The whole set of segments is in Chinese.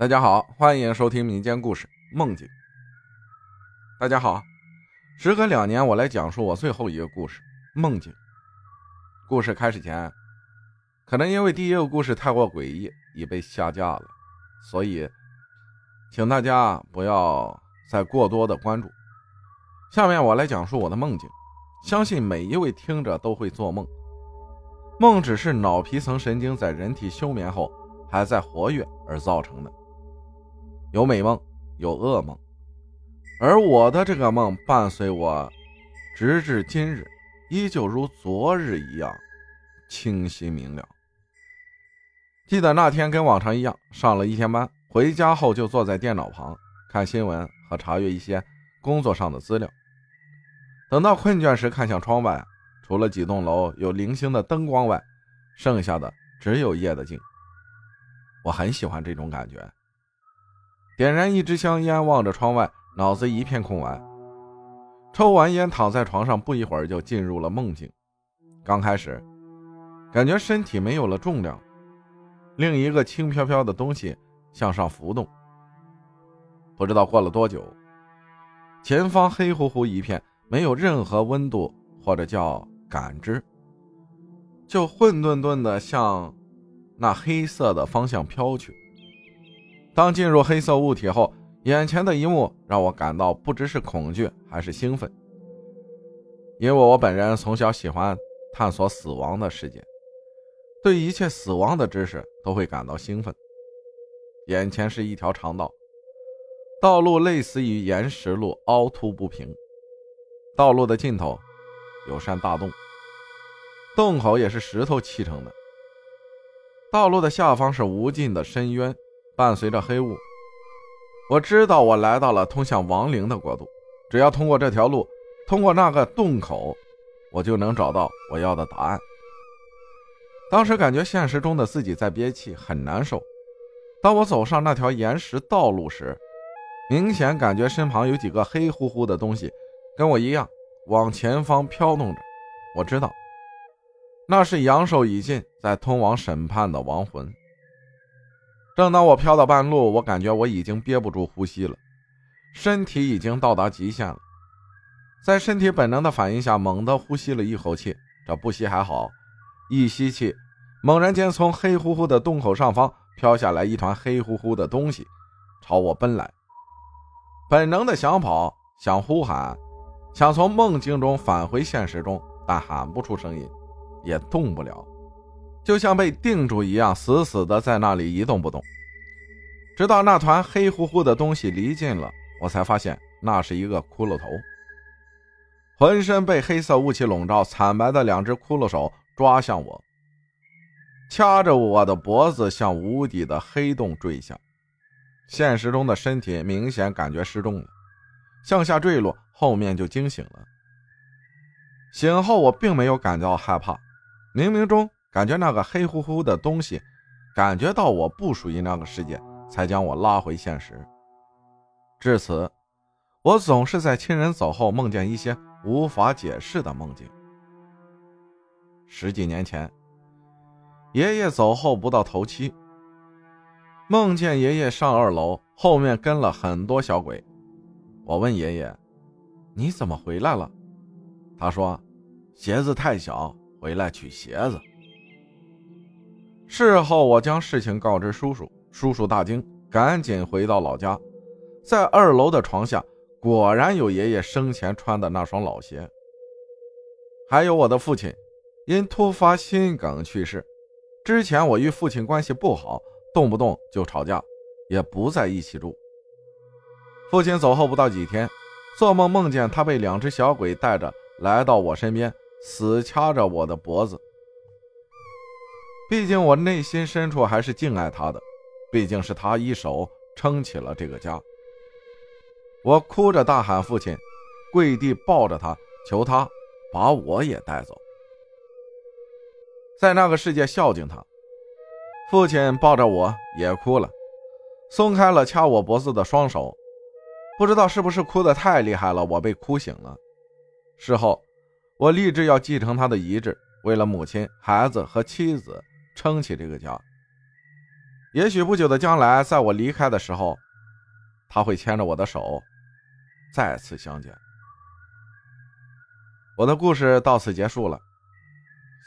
大家好，欢迎收听民间故事《梦境》。大家好，时隔两年，我来讲述我最后一个故事《梦境》。故事开始前，可能因为第一个故事太过诡异，已被下架了，所以请大家不要再过多的关注。下面我来讲述我的梦境，相信每一位听着都会做梦。梦只是脑皮层神经在人体休眠后还在活跃而造成的，有美梦，有噩梦，而我的这个梦伴随我，直至今日，依旧如昨日一样清晰明了。记得那天跟往常一样，上了一天班，回家后就坐在电脑旁看新闻和查阅一些工作上的资料。等到困倦时，看向窗外。除了几栋楼有零星的灯光外，剩下的只有夜的静。我很喜欢这种感觉。点燃一支香烟，望着窗外，脑子一片空白。抽完烟，躺在床上，不一会儿就进入了梦境。刚开始，感觉身体没有了重量，另一个轻飘飘的东西向上浮动。不知道过了多久，前方黑乎乎一片，没有任何温度，或者叫。感知，就混沌沌的向那黑色的方向飘去。当进入黑色物体后，眼前的一幕让我感到不知是恐惧还是兴奋。因为我本人从小喜欢探索死亡的世界，对一切死亡的知识都会感到兴奋。眼前是一条长道，道路类似于岩石路，凹凸不平。道路的尽头。有扇大洞，洞口也是石头砌成的。道路的下方是无尽的深渊，伴随着黑雾。我知道我来到了通向亡灵的国度，只要通过这条路，通过那个洞口，我就能找到我要的答案。当时感觉现实中的自己在憋气，很难受。当我走上那条岩石道路时，明显感觉身旁有几个黑乎乎的东西，跟我一样。往前方飘动着，我知道，那是阳寿已尽，在通往审判的亡魂。正当我飘到半路，我感觉我已经憋不住呼吸了，身体已经到达极限了。在身体本能的反应下，猛地呼吸了一口气。这不吸还好，一吸气，猛然间从黑乎乎的洞口上方飘下来一团黑乎乎的东西，朝我奔来。本能的想跑，想呼喊。想从梦境中返回现实中，但喊不出声音，也动不了，就像被定住一样，死死的在那里一动不动。直到那团黑乎乎的东西离近了，我才发现那是一个骷髅头，浑身被黑色雾气笼罩，惨白的两只骷髅手抓向我，掐着我的脖子向无底的黑洞坠下。现实中的身体明显感觉失重了，向下坠落。后面就惊醒了。醒后我并没有感到害怕，冥冥中感觉那个黑乎乎的东西感觉到我不属于那个世界，才将我拉回现实。至此，我总是在亲人走后梦见一些无法解释的梦境。十几年前，爷爷走后不到头七，梦见爷爷上二楼，后面跟了很多小鬼。我问爷爷。你怎么回来了？他说：“鞋子太小，回来取鞋子。”事后我将事情告知叔叔，叔叔大惊，赶紧回到老家，在二楼的床下果然有爷爷生前穿的那双老鞋，还有我的父亲因突发心梗去世。之前我与父亲关系不好，动不动就吵架，也不在一起住。父亲走后不到几天。做梦梦见他被两只小鬼带着来到我身边，死掐着我的脖子。毕竟我内心深处还是敬爱他的，毕竟是他一手撑起了这个家。我哭着大喊父亲，跪地抱着他，求他把我也带走，在那个世界孝敬他。父亲抱着我也哭了，松开了掐我脖子的双手。不知道是不是哭得太厉害了，我被哭醒了。事后，我立志要继承他的遗志，为了母亲、孩子和妻子撑起这个家。也许不久的将来，在我离开的时候，他会牵着我的手，再次相见。我的故事到此结束了，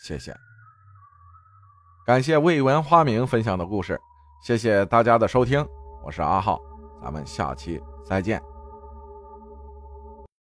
谢谢。感谢未闻花名分享的故事，谢谢大家的收听，我是阿浩，咱们下期再见。